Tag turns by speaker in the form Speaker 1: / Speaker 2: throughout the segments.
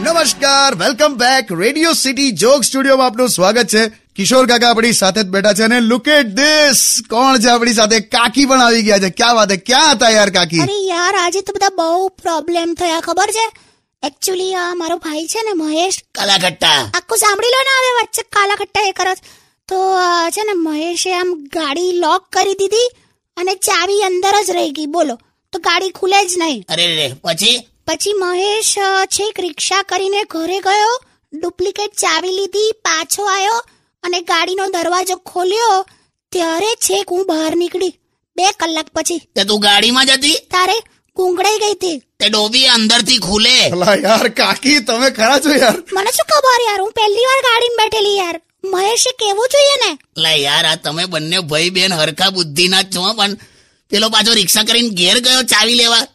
Speaker 1: નમસ્કાર welcome back radio city joke સ્ટુડિયોમાં આપનું સ્વાગત છે. કિશોર કાકા આપણી સાથે જ બેઠા છે અને લુક એટ ધીસ કોણ છે આપણી સાથે? કાકી પણ આવી ગયા છે. ક્યાં વાત ક્યાં હતા યાર કાકી?
Speaker 2: અરે યાર આજે તો બધા બહુ પ્રોબ્લેમ થયા ખબર છે? એકચ્યુઅલી આ મારો ભાઈ છે ને મહેશ.
Speaker 3: કાલાકટ્ટા
Speaker 2: આખું સાંભળી લો ને હવે વચ્ચે કાલાકટ્ટા એ કરો તો છે ને મહેશે આમ ગાડી લોક કરી દીધી અને ચાવી અંદર જ રહી ગઈ. બોલો. તો ગાડી ખુલે જ નહીં.
Speaker 3: અરે રે પછી?
Speaker 2: પછી મહેશ છેક રિક્ષા કરીને ઘરે ગયો ડુપ્લિકેટ ચાવી લીધી પાછો આવ્યો અને ગાડીનો દરવાજો ખોલ્યો ત્યારે છેક હું બહાર નીકળી બે કલાક પછી.
Speaker 3: તે તું ગાડીમાં જતી
Speaker 2: તારે કુંગળાઈ ગઈ હતી.
Speaker 3: તે ડોબી અંદરથી ખુલે.
Speaker 1: અલા યાર કાકી તમે ખરા છો યાર?
Speaker 2: મને શું ખબર યાર હું પહેલી વાર ગાડીમાં બેઠેલી યાર. મહેશે કેવું જોઈએ ને?
Speaker 3: લા યાર આ તમે બંને ભાઈ બેન હરખા બુદ્ધિના જ છો પણ પેલો પાછો રિક્ષા કરીને ઘેર ગયો ચાવી લેવા.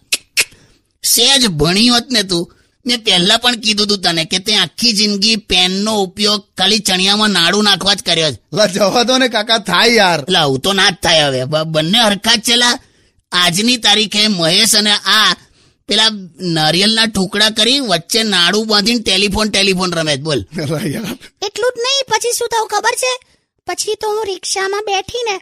Speaker 3: સેજ ભણી હોત ને તું. મેં પહેલા પણ કીધું તું તને કે તે આખી જિંદગી પેનનો ઉપયોગ ખાલી ચણિયામાં નાડું નાખવા જ કર્યો છે.
Speaker 1: જવા દો ને કાકા થાય યાર.
Speaker 3: એટલે આવું તો ના જ થાય હવે. બંને હરખા જ છે આજની તારીખે મહેશ અને આ પેલા નારિયેલના ટુકડા કરી વચ્ચે નાડું બાંધીને ટેલિફોન ટેલિફોન રમે બોલ.
Speaker 2: એટલું જ નહીં પછી શું થયું ખબર છે? પછી તો હું રિક્ષામાં બેઠી ને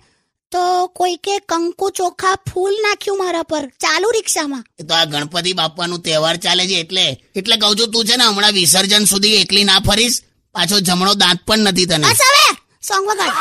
Speaker 2: તો કોઈકે કંકુ ચોખા ફૂલ નાખ્યું મારા પર. ચાલુ રિક્ષામાં.
Speaker 3: એ તો આ ગણપતિ બાપાનું તહેવાર ચાલે છે એટલે. એટલે કહું છું તું છે ને હમણાં વિસર્જન સુધી એકલી ના ફરીશ. પાછો જમણો દાંત પણ નથી તને.
Speaker 2: બસ હવે! સોંગ વગાડ.